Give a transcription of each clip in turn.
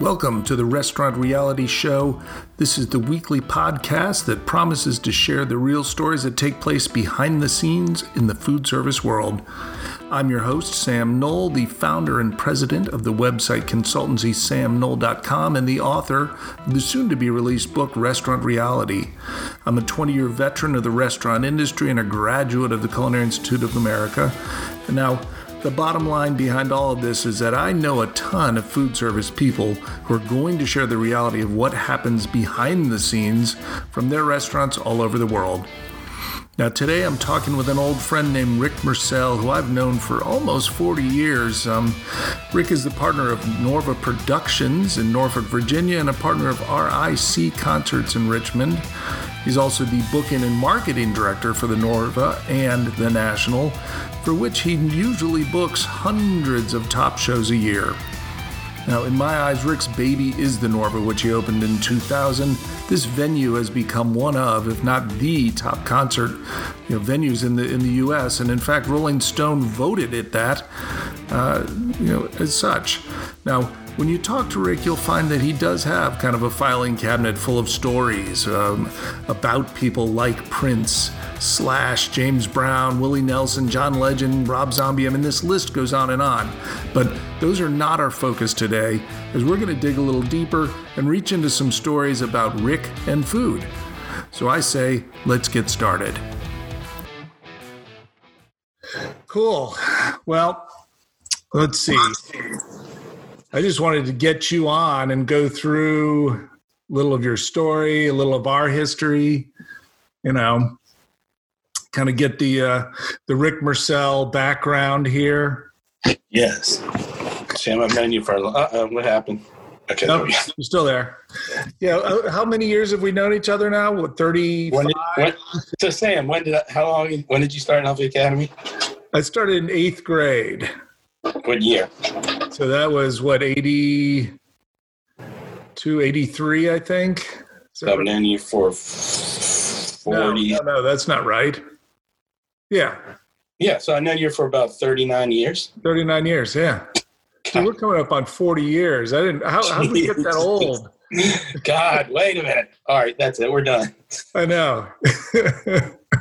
Welcome to the Restaurant Reality Show. This is the weekly podcast that promises to share the real stories that take place behind the scenes in the food service world. I'm your host, Sam Knoll, the founder and president of the website consultancy samknoll.com and the author of the soon to be released book, Restaurant Reality. I'm a 20 year veteran of the restaurant industry and a graduate of the Culinary Institute of America. And now, the bottom line behind all of this is that I know a ton of food service people who are going to share the reality of what happens behind the scenes from their restaurants all over the world. Now, today I'm talking with an old friend named Rick Mersel, who I've known for almost 40 years. Um, Rick is the partner of Norva Productions in Norfolk, Virginia, and a partner of RIC Concerts in Richmond. He's also the booking and marketing director for the Norva and the National, for which he usually books hundreds of top shows a year. Now, in my eyes, Rick's baby is the Norva, which he opened in 2000. This venue has become one of, if not the top concert you know, venues in the in the U.S. And in fact, Rolling Stone voted it that, uh, you know, as such. Now, when you talk to Rick, you'll find that he does have kind of a filing cabinet full of stories um, about people like Prince, Slash, James Brown, Willie Nelson, John Legend, Rob Zombie. I mean, this list goes on and on. But those are not our focus today, as we're going to dig a little deeper and reach into some stories about Rick and food. So I say, let's get started. Cool. Well, let's see. I just wanted to get you on and go through a little of your story, a little of our history, you know, kind of get the uh, the Rick Mersel background here. Yes, Sam, I've known you for. a Uh, uh, what happened? Okay, nope, you're still there. Yeah, uh, how many years have we known each other now? What thirty? So Sam, when did I, how long? When did you start in Alpha Academy? I started in eighth grade. What year? So that was what 82, 83, I think. So I've known you for forty. No, no, no, that's not right. Yeah. Yeah, so I know you for about thirty nine years. Thirty nine years, yeah. So we're coming up on forty years. I didn't. How, how did we get that old? God, wait a minute. All right, that's it. We're done. I know.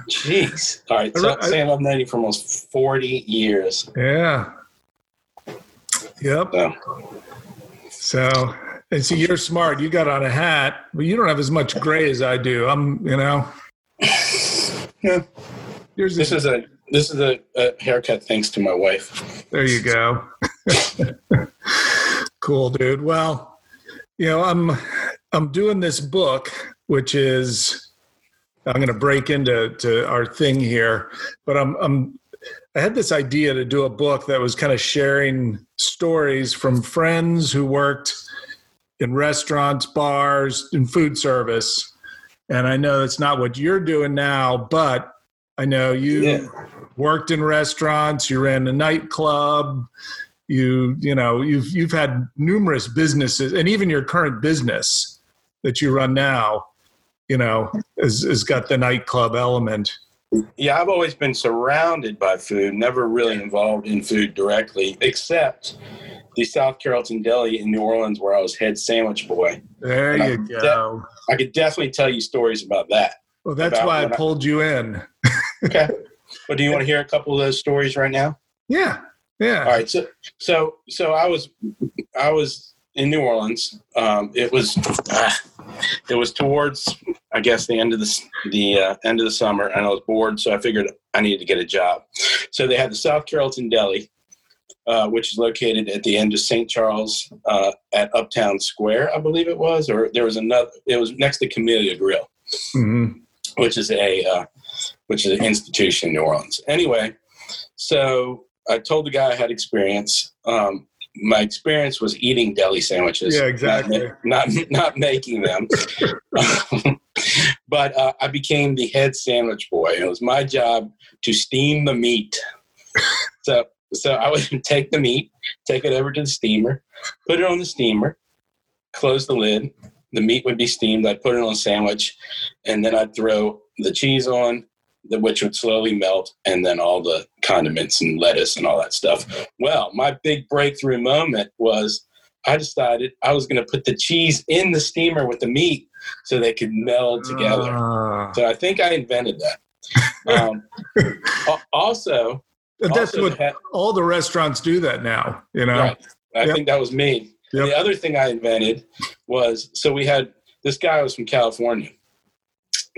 Jeez. All right, so, I, Sam, I've known you for almost forty years. Yeah. Yep. So, so and see, you're smart. You got on a hat, but you don't have as much gray as I do. I'm, you know. Yeah. Here's this is a this is a, a haircut thanks to my wife. There you go. cool, dude. Well, you know, I'm I'm doing this book, which is I'm going to break into to our thing here, but I'm I'm I had this idea to do a book that was kind of sharing stories from friends who worked in restaurants, bars, and food service. And I know that's not what you're doing now, but I know you yeah. worked in restaurants, you ran a nightclub, you you know you've you've had numerous businesses, and even your current business that you run now, you know, has, has got the nightclub element. Yeah, I've always been surrounded by food, never really involved in food directly, except the South Carrollton Deli in New Orleans, where I was head sandwich boy. There and you I go. De- I could definitely tell you stories about that. Well, that's why I pulled I- you in. okay. Well, do you want to hear a couple of those stories right now? Yeah. Yeah. All right. So, so, so I was, I was in New Orleans. Um, it was, uh, it was towards I guess the end of the the uh, end of the summer, and I was bored, so I figured I needed to get a job. So they had the South Carrollton Deli, uh, which is located at the end of St. Charles uh, at Uptown Square, I believe it was, or there was another. It was next to Camellia Grill, mm-hmm. which is a uh, which is an institution in New Orleans. Anyway, so I told the guy I had experience. Um, my experience was eating deli sandwiches. Yeah, exactly. Not not, not making them. but uh, I became the head sandwich boy. It was my job to steam the meat. so so I would take the meat, take it over to the steamer, put it on the steamer, close the lid. The meat would be steamed. I'd put it on a sandwich, and then I'd throw the cheese on, which would slowly melt, and then all the condiments and lettuce and all that stuff. Well, my big breakthrough moment was I decided I was going to put the cheese in the steamer with the meat so they could meld together. Ah. So I think I invented that. Um, also, that's also what had- all the restaurants do that now. You know. right. I Yep. think that was me. Yep. The other thing I invented was so we had this guy was from California.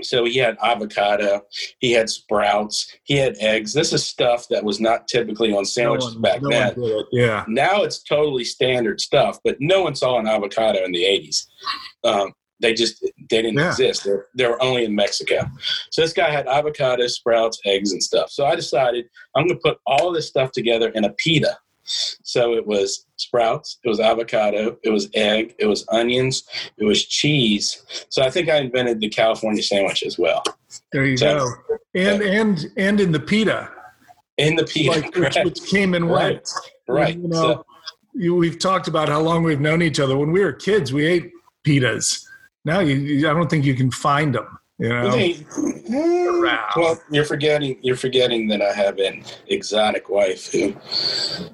So he had avocado, he had sprouts, he had eggs. This is stuff that was not typically on sandwiches No one- back no then. Yeah. Now it's totally standard stuff, but no one saw an avocado in the 80s. Um, they just they didn't Yeah. exist. They're, they were only in Mexico. So this guy had avocado, sprouts, eggs, and stuff. So I decided I'm going to put all this stuff together in a pita. So it was sprouts, it was avocado, it was egg, it was onions, it was cheese. So I think I invented the California sandwich as well There you So- go. And and and in the pita, in the pita. like which, which came in Right. white. right. You know, So- you, we've talked about how long we've known each other. When we were kids, we ate pitas. Now you, you I don't think you can find them. You know. Okay. Around. Well, you're forgetting you're forgetting that I have an exotic wife who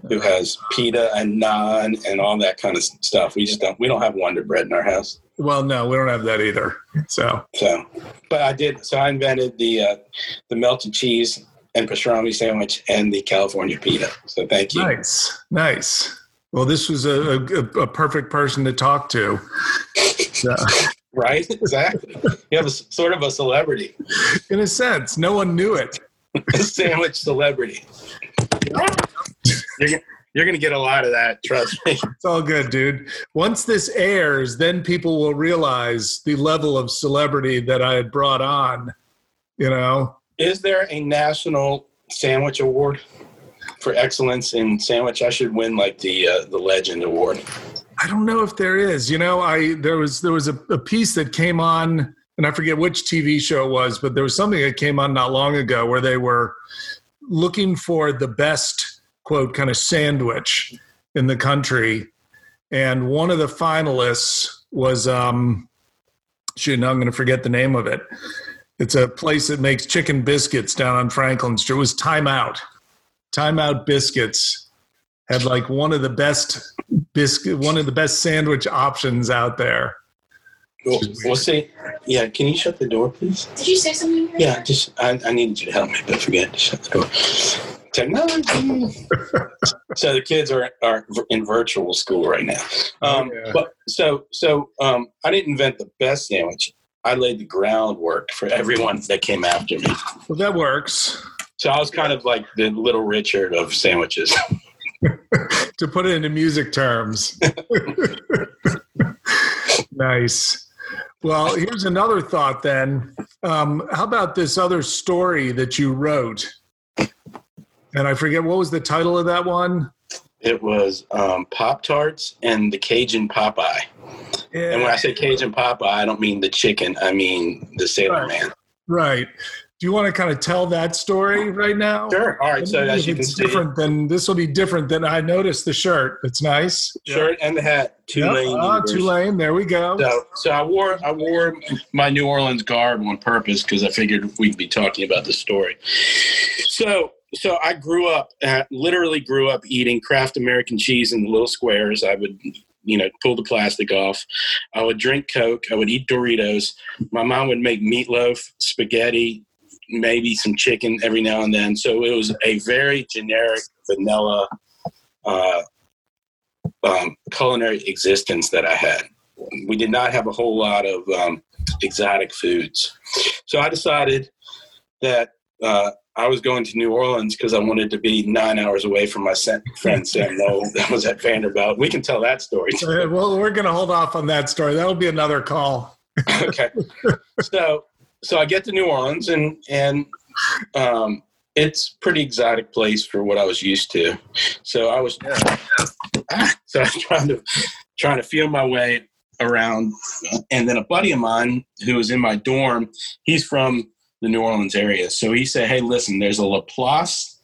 who has pita and naan and all that kind of stuff. We just don't we don't have Wonder Bread in our house. Well, no, we don't have that either. So So, but I did. So I invented the uh, the melted cheese and pastrami sandwich and the California pita. So thank you. nice, nice. Well, this was a, a, a perfect person to talk to. So, Right? Exactly. You have a sort of a celebrity, in a sense, no one knew it. sandwich celebrity. You're you're gonna get a lot of that. Trust me. It's all good, dude. Once this airs, then people will realize the level of celebrity that I had brought on. You know, Is there a national sandwich award for excellence in sandwich? I should win like the uh, the Legend Award. I don't know if there is. You know, I there was there was a, a piece that came on, and I forget which TV show it was, but there was something that came on not long ago where they were looking for the best quote kind of sandwich in the country, and one of the finalists was um, shoot, now I'm going to forget the name of it. It's a place that makes chicken biscuits down on Franklin Street. It was Time Out. Time Out Biscuits had like one of the best biscuit, one of the best sandwich options out there. We'll, we'll see. Yeah, can you shut the door, please? Did you say something? Yeah, just I, I needed you to help me, but forget to shut the door. Technology. so the kids are are in virtual school right now. Um, Oh, yeah. But so so um, I didn't invent the best sandwich. I laid the groundwork for everyone that came after me. Well, that works. So I was kind of like the little Richard of sandwiches. To put it into music terms. nice. Well, here's another thought then. Um, how about this other story that you wrote? And I forget what was the title of that one? It was um, Pop Tarts and the Cajun Popeye. And when I say Cajun Popeye, I don't mean the chicken. I mean the Sailor Right. Man. Right. Do you want to kind of tell that story right now? Sure. All right. So as you can it's see, different than this will be different than I noticed the shirt. It's nice. shirt and the hat, Yep. Tulane. Ah, University. Tulane. There we go. So, so I wore I wore my New Orleans garb on purpose because I figured we'd be talking about the story. So, so I grew up, uh, literally grew up eating Kraft American cheese in the little squares. I would, you know, pull the plastic off. I would drink Coke. I would eat Doritos. My mom would make meatloaf, spaghetti, maybe some chicken every now and then. So it was a very generic vanilla. Uh, um, culinary existence that I had. We did not have a whole lot of um, exotic foods. So I decided that uh, I was going to New Orleans because I wanted to be nine hours away from my friend Sam Knoll that was at Vanderbilt. We can tell that story. Uh, well, we're going to hold off on that story. That'll be another call. okay. So so I get to New Orleans and and um, it's pretty exotic place for what I was used to. So I was ah, so I was trying to trying to feel my way around, and then a buddy of mine who was in my dorm, he's from the New Orleans area, so he said, "Hey, listen, there's a Laplace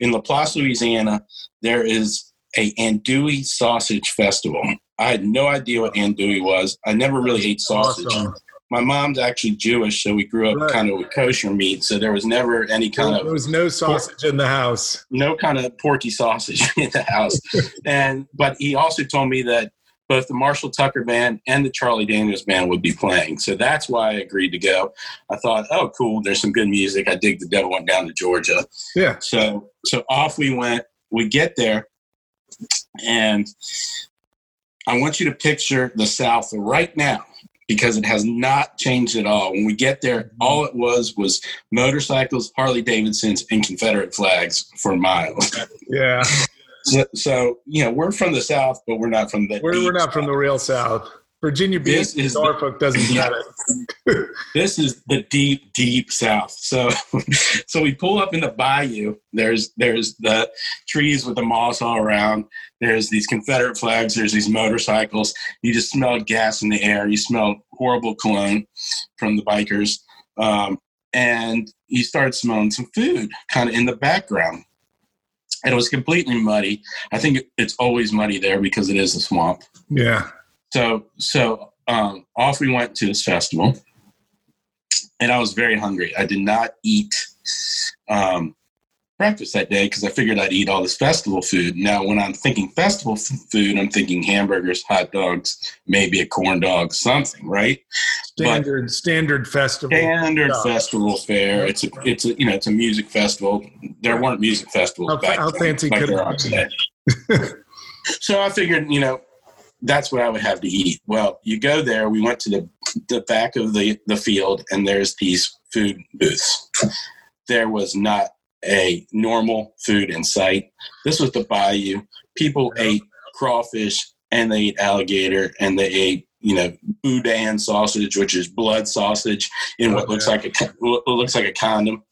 in Laplace, Louisiana. There is a andouille sausage festival." I had no idea what andouille was. I never really ate sausage Awesome. My mom's actually Jewish, so we grew up Right. kind of with kosher meat. So there was never any kind of There was no sausage in the house. no kind of porky sausage in the house. and but he also told me that both the Marshall Tucker band and the Charlie Daniels band would be playing. So that's why I agreed to go. I thought, oh, cool, there's some good music. I dig the devil went down to Georgia. Yeah. So so off we went. We get there, and I want you to picture the South right now because it has not changed at all. When we get there, mm-hmm. all it was was motorcycles, Harley Davidsons, and Confederate flags for miles. Yeah. So, so you know, we're from the South, but we're not from the. We're, we're not from the real South. Virginia This Beach, is the- Norfolk doesn't get it. this is the deep deep south. So so we pull up in the bayou. There's there's the trees with the moss all around. There's these confederate flags. There's these motorcycles. You just smell gas in the air. You smell horrible cologne from the bikers. Um, and you start smelling some food kind of in the background. And it was completely muddy. I think it's always muddy there because it is a swamp. Yeah. So so um, off we went to this festival and i was very hungry i did not eat um, breakfast that day because i figured i'd eat all this festival food now when i'm thinking festival f- food i'm thinking hamburgers hot dogs maybe a corn dog something right Standard standard festival. standard Yeah. festival fare it's a it's a you know it's a music festival there weren't music festivals How, back how then fancy like could there are be? today. so I figured, you know, that's what I would have to eat. Well, you go there. We went to the the back of the the field, and there's these food booths. There was not a normal food in sight. This was the bayou. People ate crawfish and they ate alligator and they ate you know boudin sausage, which is blood sausage in what Oh, looks yeah. like a what looks like a condom.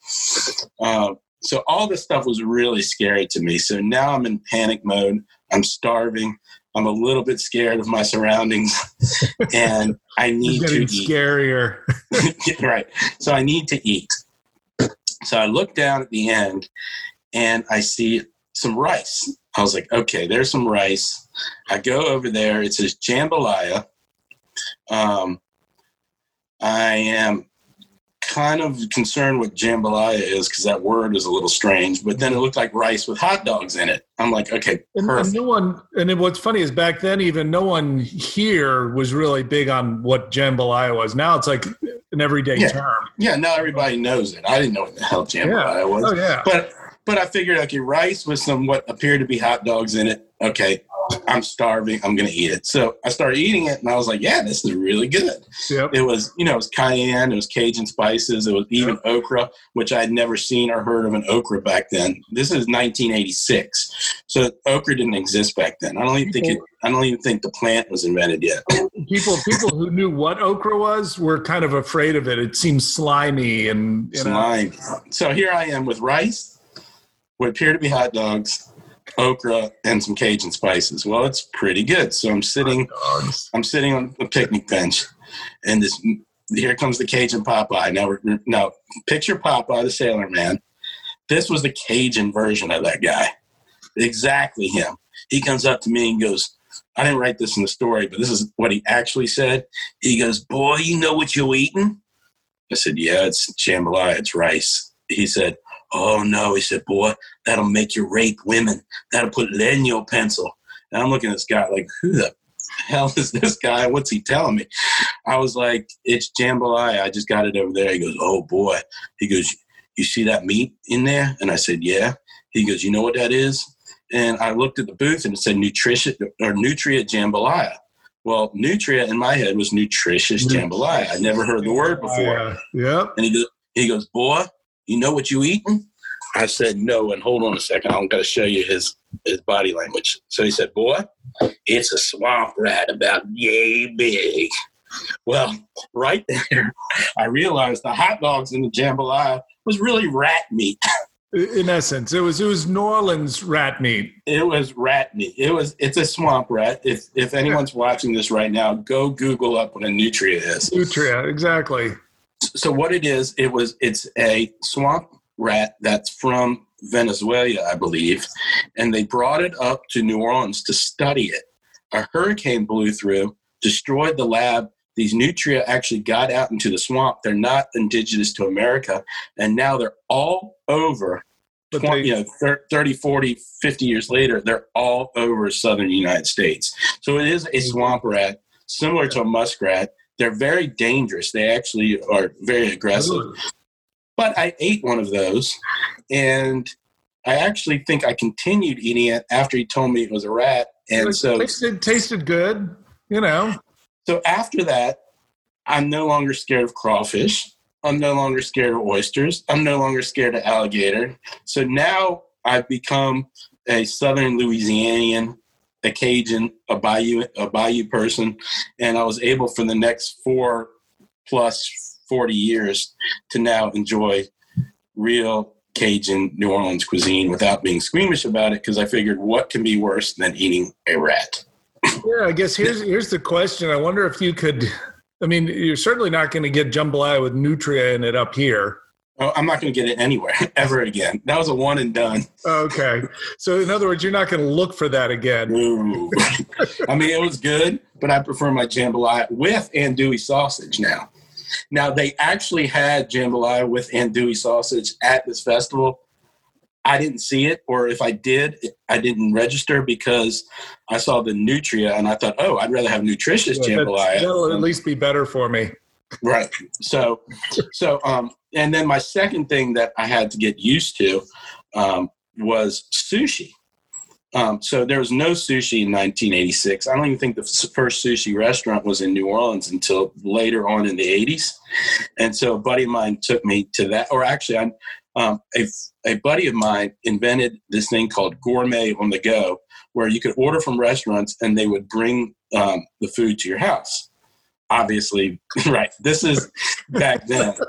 Uh, so all this stuff was really scary to me. So now I'm in panic mode. I'm starving. I'm a little bit scared of my surroundings, and I need to eat. scarier. right. So I need to eat. So I look down at the end, and I see some rice. I was like, okay, there's some rice. I go over there. It says jambalaya. Um, I am kind of concerned what jambalaya is because that word is a little strange. But then it looked like rice with hot dogs in it. I'm like, okay, And, and perfect. no one, and then what's funny is back then, even no one here was really big on what jambalaya was. Now it's like an everyday Yeah. term. Yeah, now everybody knows it. I didn't know what the hell jambalaya was. Oh yeah, But but I figured okay, rice with some what appeared to be hot dogs in it. Okay, I'm starving. I'm gonna eat it. So I started eating it, and I was like, yeah, this is really good. yep. It was you know it was cayenne, it was Cajun spices, it was even okra, which I had never seen or heard of an okra back then. This is 1986, so okra didn't exist back then. I don't even think it. I don't even think the plant was invented yet. People, people who knew what okra was were kind of afraid of it. It seemed slimy and you know. slime. So here I am with rice, what appear to be hot dogs, okra, and some Cajun spices. Well, it's pretty good. So I'm sitting, I'm sitting on a picnic bench, and this here comes the Cajun Popeye. Now, we're- now picture Popeye the Sailor Man. This was the Cajun version of that guy, exactly him. He comes up to me and goes. I didn't write this in the story, but this is what he actually said. He goes, Boy, you know what you're eating? I said, Yeah, it's jambalaya, it's rice. He said, Oh no. He said, Boy, that'll make you rape women. That'll put lead in your pencil. And I'm looking at this guy like, Who the hell is this guy? What's he telling me? I was like, It's jambalaya. I just got it over there. He goes, Oh boy. He goes, You see that meat in there? And I said, Yeah. He goes, You know what that is? And I looked at the booth and it said nutrition or nutria jambalaya. Well, nutria in my head was nutritious jambalaya. I never heard the word before. Uh, yep. And he goes, he goes, boy, you know what you eating? I said, no. And hold on a second. I'm going to show you his, his body language. So he said, boy, it's a swamp rat about yay big. Well, right there, I realized the hot dogs in the jambalaya was really rat meat. In essence, it was it was New Orleans rat meat. It was rat meat. It was. It's a swamp rat. If if anyone's watching this right now, go Google up what a nutria is. Nutria, exactly. So what it is it was it's a swamp rat that's from venezuela i believe and they brought it up to new orleans to study it a hurricane blew through destroyed the lab these nutria actually got out into the swamp they're not indigenous to america and now they're all over But 20, they- you know, 30, 40, 50 years later, they're all over southern United States. So it is a mm-hmm. swamp rat, similar to a muskrat. They're very dangerous. They actually are very aggressive. But I ate one of those, and I actually think I continued eating it after he told me it was a rat. And It so, tasted, tasted good, you know. so after that, I'm no longer scared of crawfish. I'm no longer scared of oysters. I'm no longer scared of alligator. So now I've become a Southern Louisianian, a Cajun, a Bayou, a Bayou person, and I was able for the next four plus 40 years to now enjoy real Cajun New Orleans cuisine without being squeamish about it because I figured what can be worse than eating a rat? Yeah, I guess here's here's the question. I wonder if you could. I mean, you're certainly not going to get jambalaya with nutria in it up here. Oh, I'm not going to get it anywhere ever again. That was a one and done. Okay, so in other words, you're not going to look for that again. Ooh. I mean, it was good, but I prefer my jambalaya with andouille sausage now. Now, they actually had jambalaya with andouille sausage at this festival. I didn't see it, or if I did, I didn't register because I saw the nutria and I thought, oh, I'd rather have nutritious Yeah, jambalaya. That'll at least be better for me. Right. So, so, um, and then my second thing that I had to get used to um, was sushi. Um, so there was no sushi in 1986. I don't even think the first sushi restaurant was in New Orleans until later on in the 80s. And so a buddy of mine took me to that, or actually, I, um, a, a buddy of mine invented this thing called gourmet on the go, where you could order from restaurants and they would bring um, the food to your house. Obviously, right. This is back then.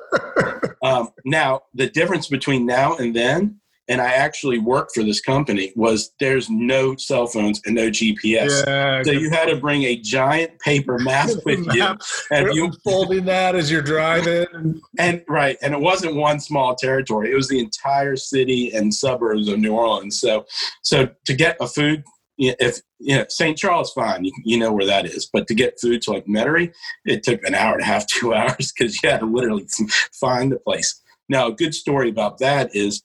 Um, now, the difference between now and then, and I actually worked for this company, was there's no cell phones and no GPS. Yeah, So you had to bring a giant paper map with you. And you folding that as you're driving. and right, and it wasn't one small territory; it was the entire city and suburbs of New Orleans. So, so to get a food, if you know St. Charles, fine, you, you know where that is. But to get food to like Metairie, it took an hour and a half, two hours, because you had to literally find the place. Now, a good story about that is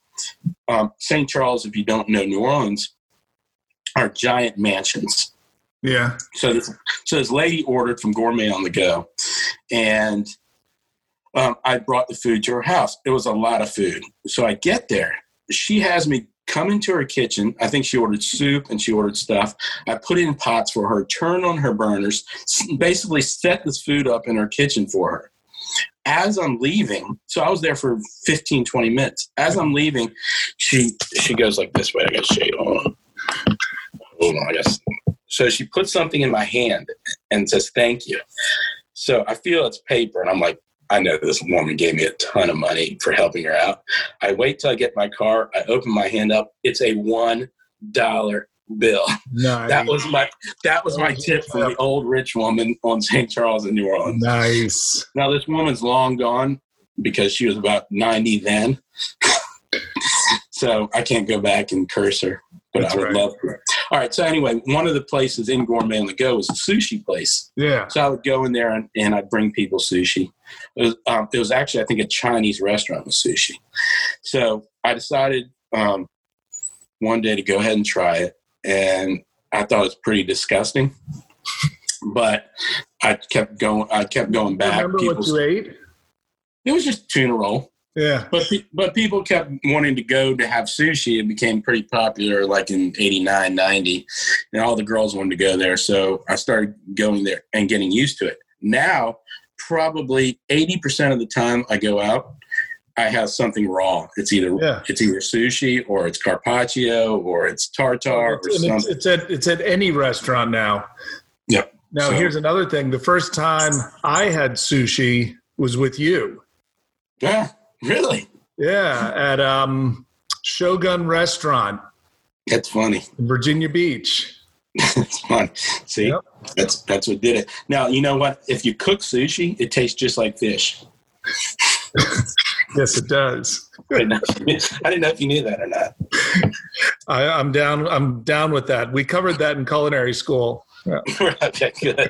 um, St. Charles. If you don't know New Orleans, are giant mansions. Yeah. So this, so this lady ordered from Gourmet on the Go, and um, I brought the food to her house. It was a lot of food. So I get there. She has me come into her kitchen. I think she ordered soup and she ordered stuff. I put in pots for her, turn on her burners, basically set this food up in her kitchen for her. As I'm leaving, so I was there for 15, 20 minutes. As I'm leaving, she she goes like this way. I got shade on. Hold on, I guess. So she puts something in my hand and says, Thank you. So I feel it's paper, and I'm like, I know this woman gave me a ton of money for helping her out. I wait till I get my car. I open my hand up. It's a one dollar bill. Nice. That was my that was my tip from the old rich woman on St. Charles in New Orleans. nice. Now this woman's long gone because she was about ninety then. so I can't go back and curse her, but That's I would right. love to. All right. So anyway, one of the places in Gourmet on the Go was a sushi place. Yeah. So I would go in there and, and I'd bring people sushi. It was, um, it was actually, I think, a Chinese restaurant with sushi. So I decided um, one day to go ahead and try it. And I thought it was pretty disgusting. But I kept going. I kept going back. Remember what you ate? it was just tuna roll. Yeah. But pe- but people kept wanting to go to have sushi. It became pretty popular, like in 89, 90. And all the girls wanted to go there. So I started going there and getting used to it. Now, probably 80% of the time I go out, I have something raw. It's either Yeah. it's either sushi or it's carpaccio or it's tartar or it's, something. it's at it's at any restaurant now. Yep. Now So- here's another thing. The first time I had sushi was with you. Yeah, really? Yeah, at um, Shogun Restaurant That's funny. Virginia Beach. it's fun. See, Yep. that's that's what did it. Now you know what? If you cook sushi, it tastes just like fish. Yes, it does. I didn't know if you knew- I didn't know if you knew that or not. I, I'm down. I'm down with that. We covered that in culinary school. Yeah. okay, good.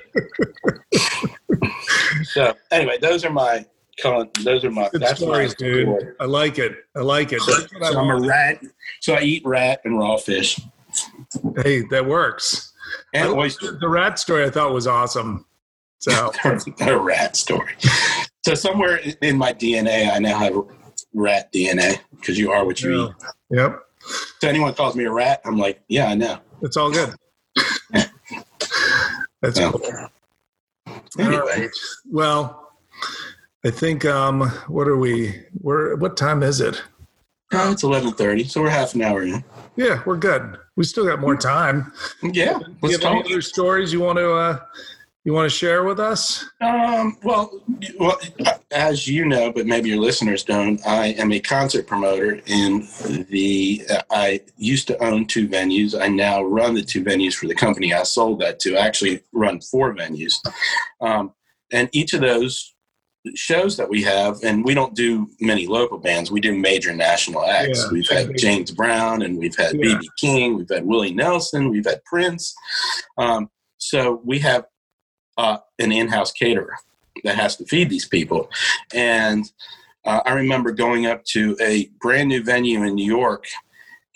so anyway, those are my those are my Good that's stories, my dude. story. I like it. I like it. So, I I'm a rat. So I eat rat and raw fish Hey, that works. and oyster. The rat story I thought was awesome. So a rat story. So somewhere in my DNA, I now have rat DNA because you are what you eat. Yep. So anyone calls me a rat, I'm like, yeah, I know. It's all good. That's Yeah. cool. Anyway. All right. Well, I think um what are we we're what time is it? Oh, it's 11:30, so we're half an hour in. Yeah, we're good. We still got more time. Yeah, Do let's you have any talk. other stories you want to uh you want to share with us? Um, well, well, as you know, but maybe your listeners don't, I am a concert promoter and the. Uh, I used to own two venues. I now run the two venues for the company I sold that to. I actually run four venues, um, and each of those shows that we have, and we don't do many local bands. We do major national acts. Yeah. We've had James Brown, and we've had Yeah. BB King, we've had Willie Nelson, we've had Prince. Um, so we have uh, an in-house caterer that has to feed these people. And uh, I remember going up to a brand new venue in New York,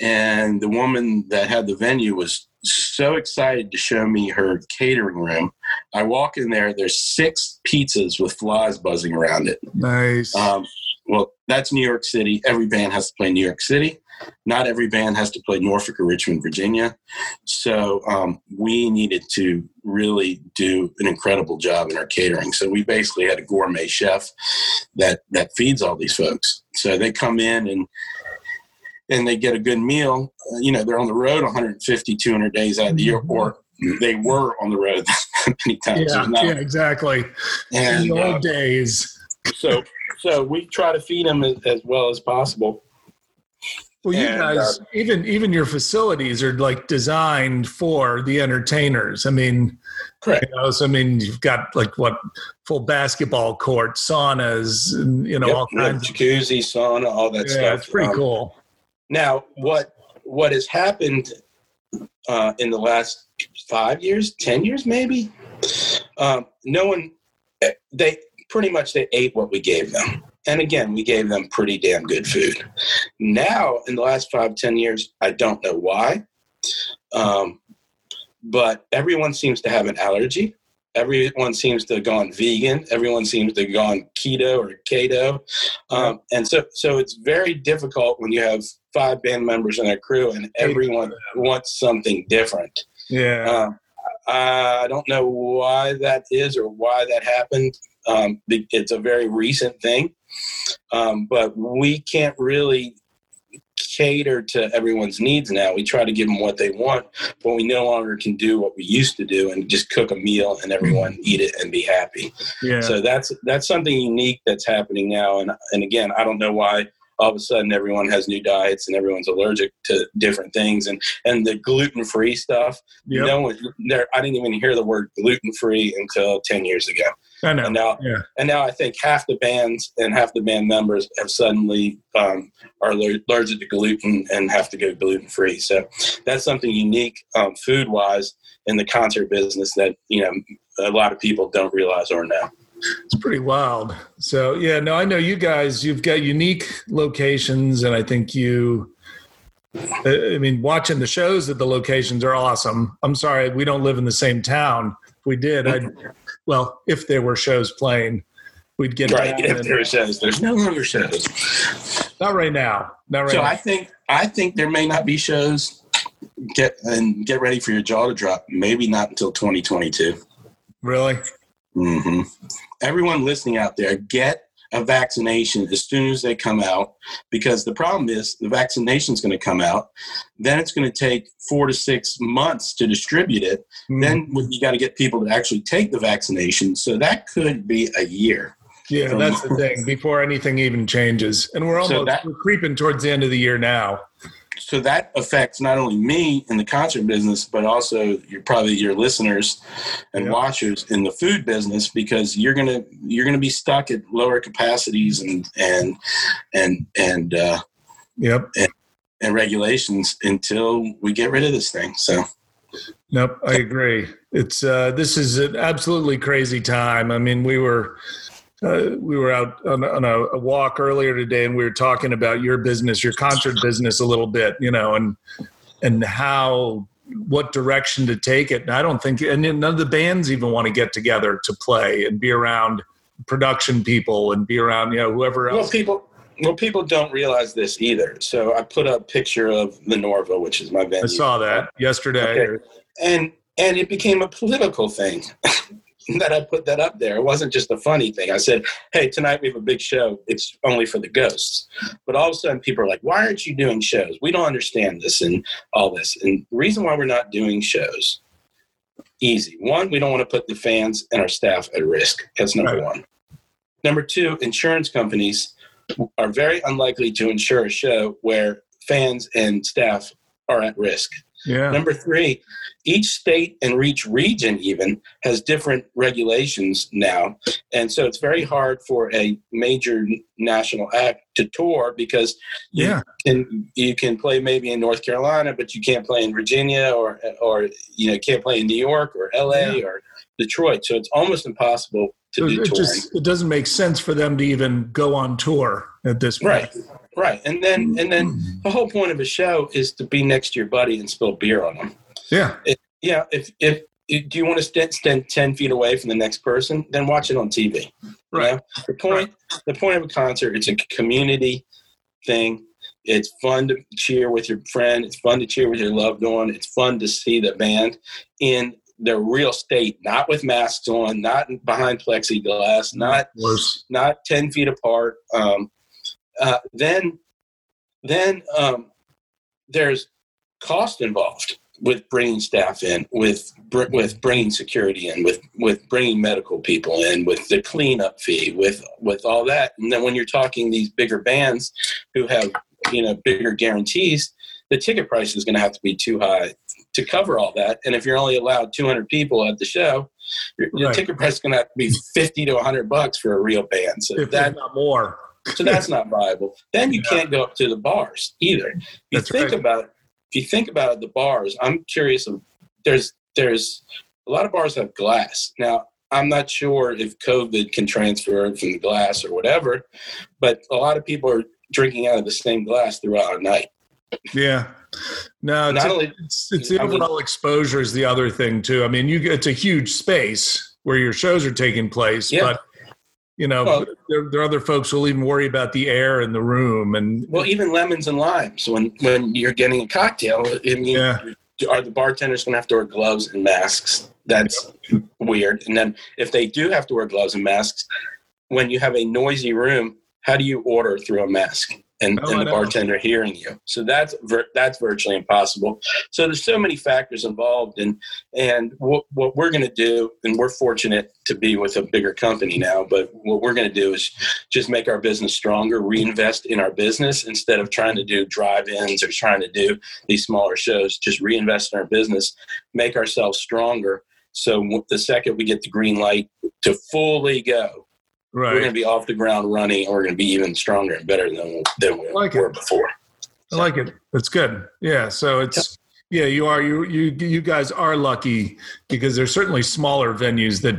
and the woman that had the venue was so excited to show me her catering room. I walk in there, there's six pizzas with flies buzzing around it. Nice. Um, well, that's New York City. Every band has to play New York City. Not every band has to play Norfolk or Richmond, Virginia. So um, we needed to really do an incredible job in our catering. So we basically had a gourmet chef that that feeds all these folks. So they come in and and they get a good meal. Uh, you know, they're on the road 150, 200 days out of the year, or they were on the road many times. yeah, yeah, exactly. In and, the uh, old days. so so we try to feed them as, as well as possible. Well, you And, uh, guys, even even your facilities are like designed for the entertainers. I mean, Correct. you know, so I mean, you've got like what full basketball court, saunas, and you know, Yep, all kinds. Of, jacuzzi, sauna, all that yeah, stuff. it's pretty Um, cool. Now, what what has happened uh, in the last five years, ten years, maybe? Um, no one. They pretty much they ate what we gave them, and again, we gave them pretty damn good food. Now, in the last five ten years, I don't know why, um, but everyone seems to have an allergy. Everyone seems to have gone vegan. Everyone seems to have gone keto or keto, um, and so so it's very difficult when you have five band members in a crew and everyone wants something different. Yeah, Um, I don't know why that is or why that happened. Um, it's a very recent thing, um, but we can't really cater to everyone's needs now. We try to give them what they want, but we no longer can do what we used to do and just cook a meal and everyone mm-hmm. eat it and be happy. yeah. So that's that's something unique that's happening now. And and again, I don't know why all of a sudden everyone has new diets and everyone's allergic to different things and and the gluten free stuff. Yep. No one there. I didn't even hear the word gluten free until ten years ago. I know. And now yeah, and now I think half the bands and half the band members have suddenly um, are aller- allergic to gluten and have to go gluten free. So that's something unique um, food wise in the concert business that you know a lot of people don't realize or know. it's pretty wild. So yeah, no, I know you guys. You've got unique locations, and I think you. I I mean, watching the shows at the locations are awesome. I'm sorry, we don't live in the same town. If we did, I'd well, if there were shows playing, we'd get Right. If there are shows, there's no longer shows. Not right now. Not right So now. I think I think there may not be shows. Get and get ready for your jaw to drop. Maybe not until 2022. really? Mm-hmm. Everyone listening out there, get a vaccination as soon as they come out, because the problem is the vaccination is going to come out. Then it's going to take four to six months to distribute it. Mm, Then you got to get people to actually take the vaccination. So that could be a year. yeah, that's the thing. Before anything even changes, and we're So almost that- we're creeping towards the end of the year now. So that affects not only me in the concert business, but also your probably your listeners and watchers in the food business because you're gonna you're gonna be stuck at lower capacities and and and and uh, Yep. and regulations until we get rid of this thing. So Nope, I agree. It's uh, this is an absolutely crazy time. I mean, we were uh, we were out on, on a, a, walk earlier today, and we were talking about your business, your concert business, a little bit, you know, and and how what direction to take it. And I don't think, and none of the bands even want to get together to play and be around production people and be around, you know, whoever else. Well, people, well, people don't realize this either. So I put a picture of the Norva, which is my venue. I saw that yesterday. Okay. And and it became a political thing. that I put that up there. It wasn't just a funny thing. I said, "Hey, tonight we have a big show. It's only for the ghosts." But all of a sudden, people are like, "Why aren't you doing shows? We don't understand this and all this." And the reason why we're not doing shows, easy. One, we don't want to put the fans and our staff at risk. That's number right. one. Number two, insurance companies are very unlikely to insure a show where fans and staff are at risk. Yeah. Number three, each state and each region even has different regulations now. And so it's very hard for a major national act to tour because yeah. you can, you can play maybe in North Carolina, but you can't play in Virginia or, or you know, can't play in New York or LA yeah. or Detroit. So it's almost impossible to do it touring. Just, it doesn't make sense for them to even go on tour at this point. Right. Right. And then and then the whole point of a show is to be next to your buddy and spill beer on them. Yeah. It, yeah. If if do you want to stand, stand 10 feet away from the next person then watch it on tv right know? the point right. the point of a concert it's a community thing it's fun to cheer with your friend it's fun to cheer with your loved one it's fun to see the band in their real state not with masks on not behind plexiglass not not 10 feet apart um, uh, then then um, there's cost involved with bringing staff in, with with bringing security in, with with bringing medical people in, with the cleanup fee, with with all that. And then when you're talking these bigger bands who have you know bigger guarantees, the ticket price is going to have to be too high to cover all that. And if you're only allowed 200 people at the show, your, your right. ticket price is going to have to be 50 to 100 bucks for a real band. So if that not more. So that's not viable. Then you yeah. can't go up to the bars either. You that's think right. about if you think about it, the bars, I'm curious. Of, there's there's a lot of bars have glass. Now I'm not sure if COVID can transfer from the glass or whatever, but a lot of people are drinking out of the same glass throughout the night. Yeah. No, it's, only, it's, it's the overall exposure is the other thing too. I mean, you it's a huge space where your shows are taking place, yeah. but you know, well, there, there, are other folks who'll even worry about the air in the room and well, even lemons and limes when when you're getting a cocktail. I mean, yeah. are the bartenders going to have to wear gloves and masks? That's weird. And then if they do have to wear gloves and masks, when you have a noisy room, how do you order through a mask? And, oh, and the bartender hearing you. So that's that's virtually impossible. So there's so many factors involved, and and what what we're going to do, and we're fortunate to be with a bigger company now. But what we're going to do is just make our business stronger, reinvest in our business instead of trying to do drive-ins or trying to do these smaller shows. Just reinvest in our business, make ourselves stronger. So the second we get the green light to fully go, Right. We're going to be off the ground running, and we're going to be even stronger and better than than we like were it. before. I like it. That's good. Yeah. So it's yeah, you are you you you guys are lucky because there's certainly smaller venues that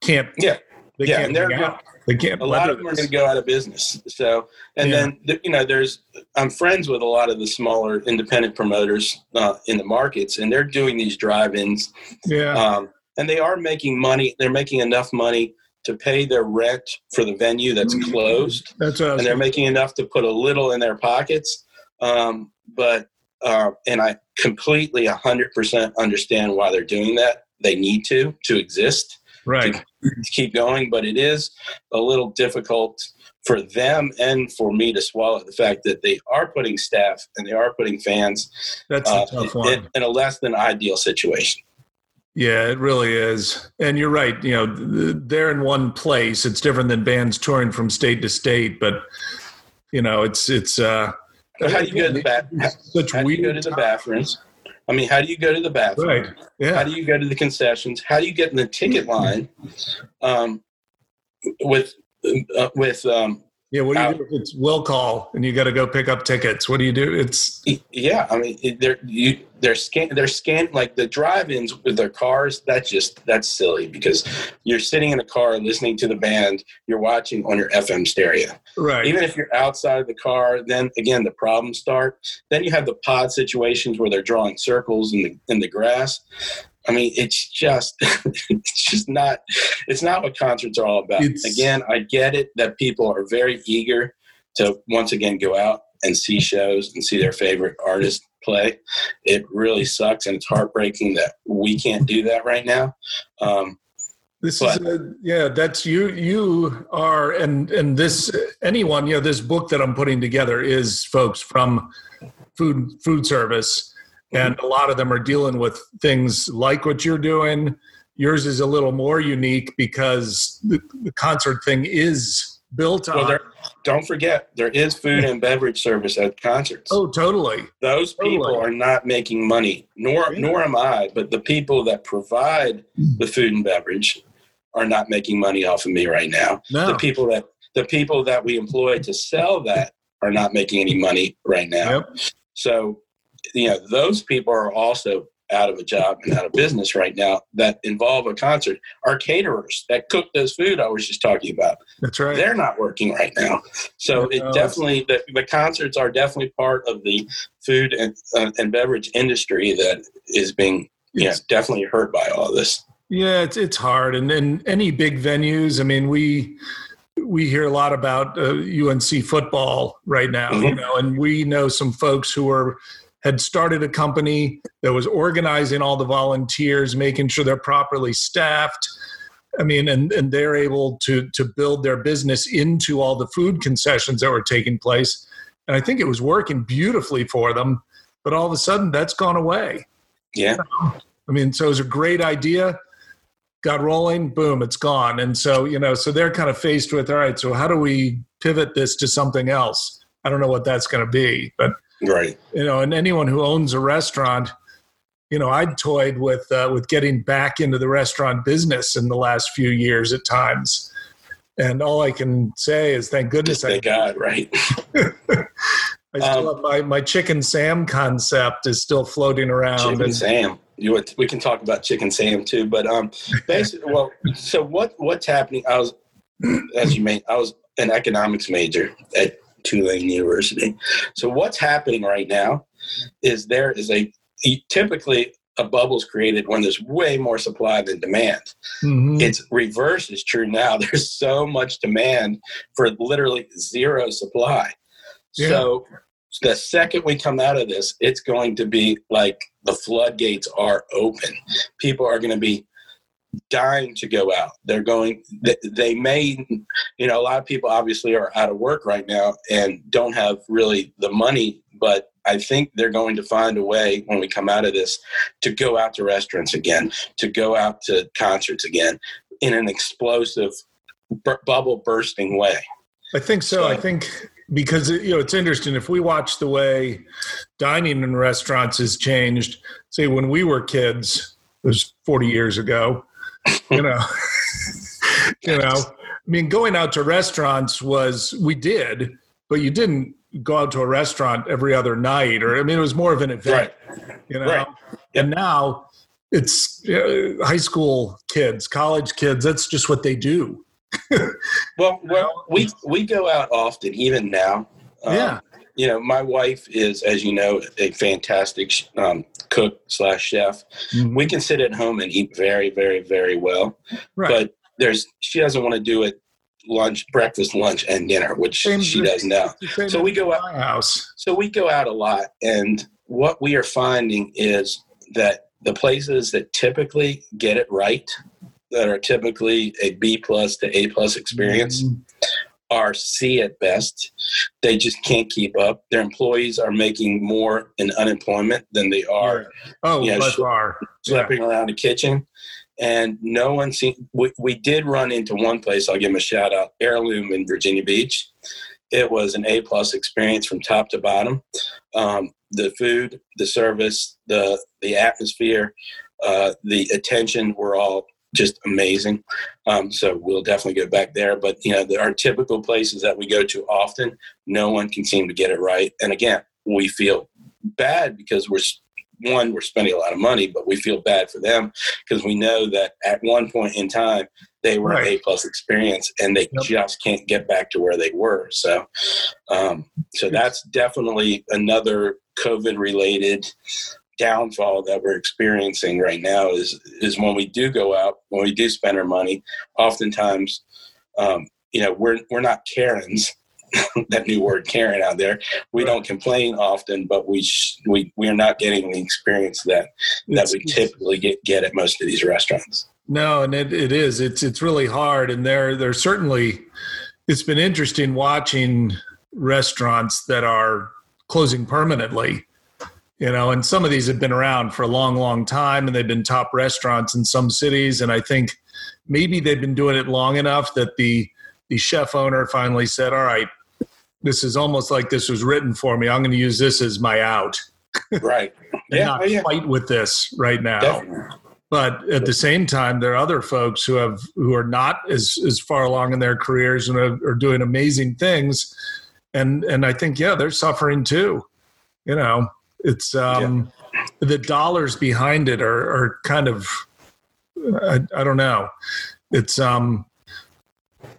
can't. Yeah. They yeah, can't and they're they can't. A lot of them are going to go out of business. So, and yeah. then you know, there's I'm friends with a lot of the smaller independent promoters uh, in the markets, and they're doing these drive-ins. Yeah. Um, and they are making money. They're making enough money to pay their rent for the venue that's mm-hmm. closed. That's and they're making enough to put a little in their pockets. Um, but uh, and I completely 100% understand why they're doing that. They need to to exist, right? To, to keep going, but it is a little difficult for them and for me to swallow the fact that they are putting staff and they are putting fans That's uh, in, in, a less than ideal situation. Yeah, it really is. And you're right. You know, they're in one place. It's different than bands touring from state to state, but you know, it's it's. uh How do you go to the bathroom? Such how do you go to the bathrooms? I mean, how do you go to the bathroom? Right. Yeah. How do you go to the concessions? How do you get in the ticket line um, with uh, with um, Yeah, what do you uh, do if it's will call and you got to go pick up tickets? What do you do? It's yeah, I mean they're you they're scan they're scan like the drive-ins with their cars. That's just that's silly because you're sitting in a car listening to the band. You're watching on your FM stereo. right. Even if you're outside of the car, then again the problems start. Then you have the pod situations where they're drawing circles in the in the grass. I mean, it's just it's just not it's not what concerts are all about. It's- again, I get it that people are very eager to once again go out and see shows and see their favorite artist play. It really sucks and it's heartbreaking that we can't do that right now. Um, This is a, yeah, that's you. You are, and and this anyone, you know, this book that I'm putting together is folks from food food service, and mm-hmm. a lot of them are dealing with things like what you're doing. Yours is a little more unique because the, the concert thing is built on well, there, don't forget there is food and beverage service at concerts. Oh, totally. those people are not making money nor Yeah. nor am i but the people that provide the food and beverage are not making money off of me right now No. the people that the people that we employ to sell that are not making any money right now Yep. so you know those people are also out of a job and out of business right now that involve a concert our caterers that cook those food i was just talking about That's right. they're not working right now. So it definitely the, the concerts are definitely part of the food and uh, and beverage industry that is being yeah definitely hurt by all this. Yeah, it's it's hard, and then any big venues. I mean, we we hear a lot about uh, UNC football right now, you Mhm. know, and we know some folks who are had started a company that was organizing all the volunteers, making sure they're properly staffed. I mean, and and they're able to to build their business into all the food concessions that were taking place, and I think it was working beautifully for them. But all of a sudden, that's gone away. Yeah, I mean, so it was a great idea, got rolling, boom, it's gone. And so, you know, so they're kind of faced with, all right, so how do we pivot this to something else? I don't know what that's going to be, but right. you know, and anyone who owns a restaurant, you know, I'd toyed with uh, with getting back into the restaurant business in the last few years at times. And all I can say is, thank goodness Just I, thank God, right? I still Um, have my, my chicken Sam concept is still floating around. Chicken and- Sam. You would, we can talk about Chicken Sam too, but um, basically, well, so what what's happening? I was, as you may, I was an economics major at Tulane University. So what's happening right now is there is a typically a bubble's created when there's way more supply than demand. Mhm. It's reverse is true now. There's so much demand for literally zero supply. Yeah. So the second we come out of this, it's going to be like the floodgates are open. People are going to be dying to go out. They're going, they, they may, you know, a lot of people obviously are out of work right now and don't have really the money, but I think they're going to find a way when we come out of this to go out to restaurants again, to go out to concerts again in an explosive bu- bubble bursting way. I think so. So- I think because you know it's interesting if we watch the way dining in restaurants has changed. Say when we were kids, it was forty years ago. You know, you know. I mean, going out to restaurants was we did, but you didn't go out to a restaurant every other night, or I mean, it was more of an event. You know, Right. and now it's uh, high school kids, college kids. That's just what they do. Well, well, we we go out often, even now. Um, Yeah. You know, my wife is, as you know, a fantastic um, cook slash chef. Mhm. We can sit at home and eat very, very, very well. Right. But there's she doesn't want to do it lunch, breakfast, lunch, and dinner, which Same- she does now. So we go out. house. So we go out a lot, and what we are finding is that the places that typically get it right, that are typically a B plus to A plus experience, Mhm. Are C at best. They just can't keep up. Their employees are making more in unemployment than they are Oh, Yeah, by sure. far. schlepping around the kitchen. And no one seen. We, we did run into one place. I'll give them a shout out. Heirloom in Virginia Beach. It was an A plus experience from top to bottom. Um, the food, the service, the the atmosphere, uh, the attention were all just amazing. Um, so we'll definitely go back there. But you know, there are typical places that we go to often. No one can seem to get it right. And again, we feel bad because we're one we're spending a lot of money, but we feel bad for them because we know that at one point in time they were right. A plus experience and they yep. just can't get back to where they were. So, um, so that's definitely another COVID related downfall that we're experiencing right now is is when we do go out, when we do spend our money, oftentimes, um, you know, we're we're not Karens. that new word Karen out there. We right. don't complain often, but we sh- we we are not getting the experience that that it's, we typically get get at most of these restaurants. No, and it, it is. It's it's really hard, and there there's certainly. It's been interesting watching restaurants that are closing permanently you know and some of these have been around for a long long time and they've been top restaurants in some cities and i think maybe they've been doing it long enough that the the chef owner finally said all right this is almost like this was written for me. I'm going to use this as my out. Right. Yeah, not yeah. fight with this right now. Definitely. but at the same time there are other folks who have who are not as as far along in their careers and are, are doing amazing things. And and i think yeah they're suffering too you know it's um, yeah. the dollars behind it are, are kind of I, I don't know. It's um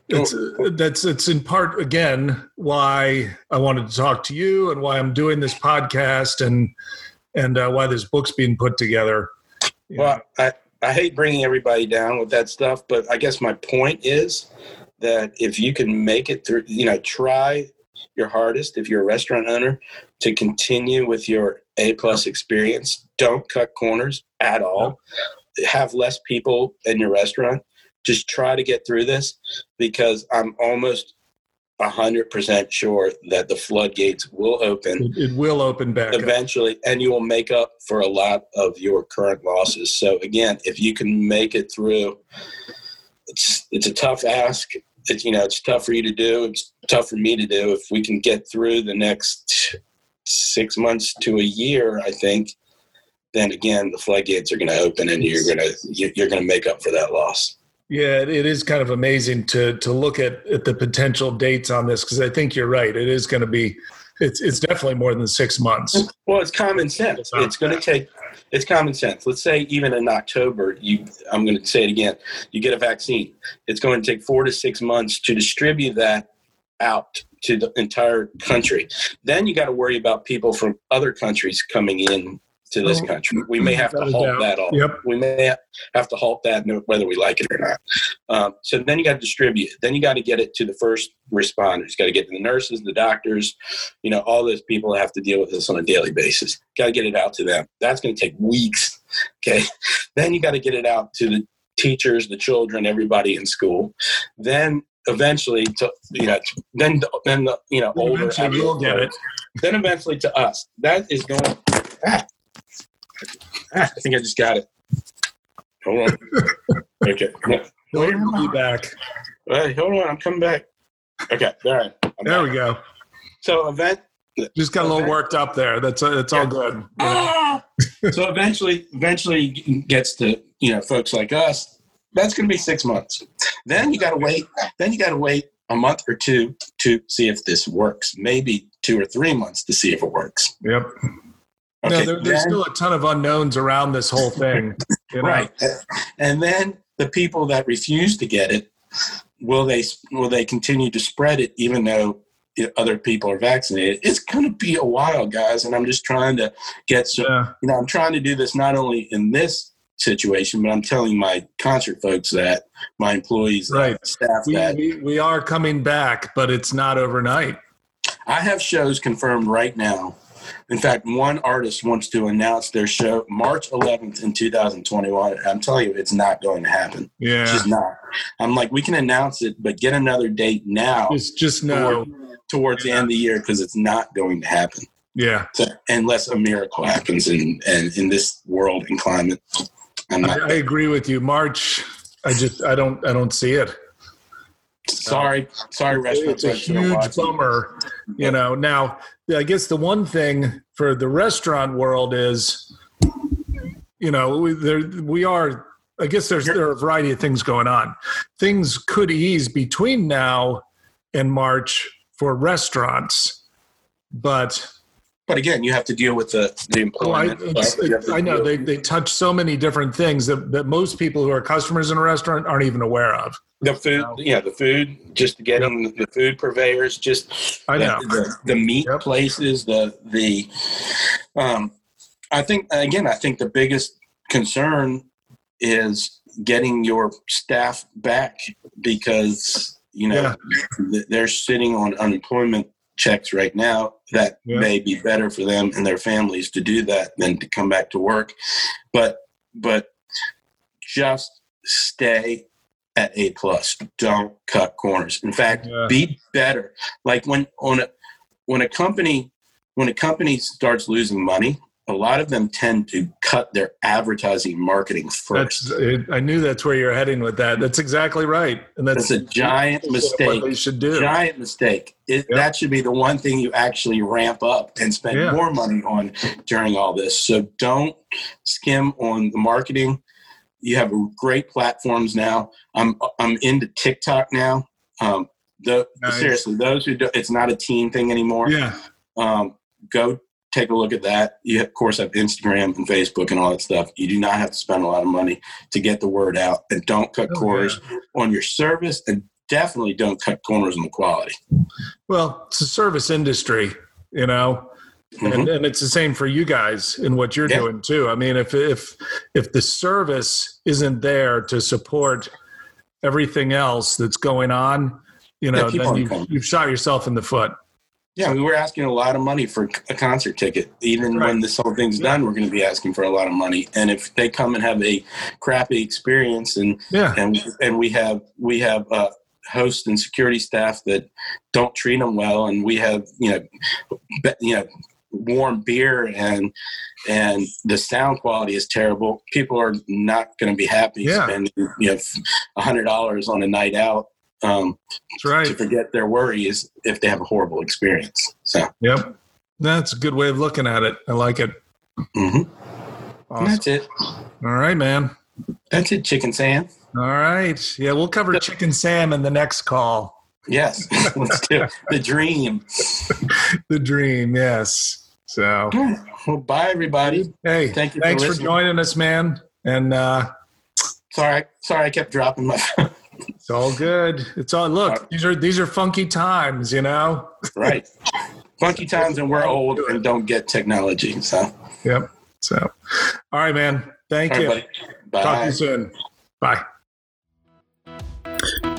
it's oh. that's it's in part again why I wanted to talk to you and why I'm doing this podcast and and uh, why this book's being put together. Well, I I hate bringing everybody down with that stuff, but I guess my point is that if you can make it through, you know, try your hardest if you're a restaurant owner to continue with your A plus experience. Don't cut corners at all. Have less people in your restaurant. Just try to get through this because I'm almost hundred percent sure that the floodgates will open. It will open back eventually, up. and you will make up for a lot of your current losses. So again, if you can make it through, it's it's a tough ask it's you know it's tough for you to do. It's tough for me to do. If we can get through the next six months to a year, I think, then again the floodgates are going to open, and you're going to you're going to make up for that loss. Yeah, it is kind of amazing to to look at, at the potential dates on this because I think you're right. It is going to be it's it's definitely more than six months. Well, it's common sense. It's going to take it's common sense. Let's say even in October, you I'm going to say it again. You get a vaccine. It's going to take four to six months to distribute that out to the entire country. Then you got to worry about people from other countries coming in to this country. We may have to halt that all. Yep. We may have to halt that whether we like it or not. Um, so then you got to distribute. Then you got to get it to the first responders. Got to get to the nurses, the doctors, you know, all those people have to deal with this on a daily basis. Got to get it out to them. That's going to take weeks. Okay. Then you got to get it out to the teachers, the children, everybody in school. Then eventually to you know then then the you know older eventually we'll get it then eventually to us that is going ah, I think I just got it. Hold on. Okay. He'll be back. Hey, hold on. I'm coming back. Okay. All right. I'm there back. we go. So event. Just got a little worked up there. That's uh, that's yeah. all good. Ah! so eventually, eventually gets to you know folks like us. That's going to be six months. Then you got to wait. Then you got to wait a month or two to see if this works. Maybe two or three months to see if it works. Yep. Okay, no, there, there's then, still a ton of unknowns around this whole thing. You know? Right. And then the people that refuse to get it, will they will they continue to spread it even though other people are vaccinated? It's going to be a while, guys. And I'm just trying to get some. Yeah. You know, I'm trying to do this not only in this situation, but I'm telling my concert folks that my employees, right, staff we, that we, we are coming back, but it's not overnight. I have shows confirmed right now in fact, one artist wants to announce their show March 11th in 2021. I'm telling you, it's not going to happen. Yeah, it's just not. I'm like, we can announce it, but get another date now. It's just no towards yeah. the end of the year because it's not going to happen. Yeah, so, unless a miracle happens in in, in this world and climate. I, I agree with you. March, I just I don't I don't see it. Sorry, sorry, It's a huge bummer. You know, now I guess the one thing for the restaurant world is, you know, we, there, we are I guess there's there are a variety of things going on. Things could ease between now and March for restaurants, but but again, you have to deal with the the employment. Oh, I, I, know they, they touch so many different things that, that most people who are customers in a restaurant aren't even aware of. The food, yeah, the food, just getting yep. the food purveyors, just I know the, the, the meat yep. places, the the. Um, I think again, I think the biggest concern is getting your staff back because you know yeah. they're sitting on unemployment checks right now that yeah. may be better for them and their families to do that than to come back to work but but just stay at a plus don't cut corners in fact yeah. be better like when on a when a company when a company starts losing money a lot of them tend to cut their advertising marketing first. That's, I knew that's where you're heading with that. That's exactly right, and that's, that's a giant mistake. they should do giant mistake. It, yep. That should be the one thing you actually ramp up and spend yeah. more money on during all this. So don't skim on the marketing. You have great platforms now. I'm I'm into TikTok now. Um, the, nice. Seriously, those who do, it's not a teen thing anymore. Yeah. Um, go take a look at that. You, of course, have Instagram and Facebook and all that stuff. You do not have to spend a lot of money to get the word out. And don't cut oh, corners yeah. on your service and definitely don't cut corners on the quality. Well, it's a service industry, you know. Mm-hmm. And, and it's the same for you guys in what you're yeah. doing too. I mean, if if if the service isn't there to support everything else that's going on, you know, yeah, then you've, you've shot yourself in the foot. Yeah, we were asking a lot of money for a concert ticket. Even right. when this whole thing's done, we're going to be asking for a lot of money. And if they come and have a crappy experience, and yeah. and and we have we have uh, host and security staff that don't treat them well, and we have you know be, you know warm beer and and the sound quality is terrible. People are not going to be happy yeah. spending you know a hundred dollars on a night out um, That's right. to forget their worries if they have a horrible experience. So, yep, that's a good way of looking at it. I like it. Mm-hmm. Awesome. That's it. All right, man. That's it, Chicken Sam. All right. Yeah, we'll cover Chicken Sam in the next call. Yes, let's do the dream. the dream, yes. So, well, bye, everybody. Hey, thank you. Thanks for, for joining us, man. And uh, sorry, sorry, I kept dropping my. It's all good. It's all look. Uh, these are these are funky times, you know. right. Funky times, and we're old and don't get technology. So. Yep. So, all right, man. Thank all you. Right, Talk to you soon. Bye.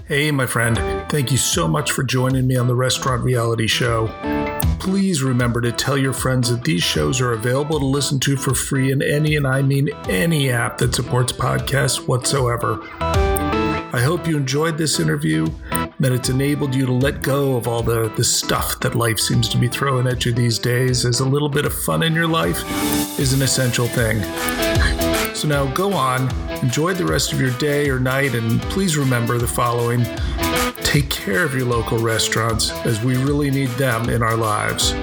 Hey, my friend. Thank you so much for joining me on the Restaurant Reality Show. Please remember to tell your friends that these shows are available to listen to for free in any, and I mean any app that supports podcasts whatsoever. I hope you enjoyed this interview, that it's enabled you to let go of all the, the stuff that life seems to be throwing at you these days, as a little bit of fun in your life is an essential thing. So now go on, enjoy the rest of your day or night, and please remember the following take care of your local restaurants as we really need them in our lives.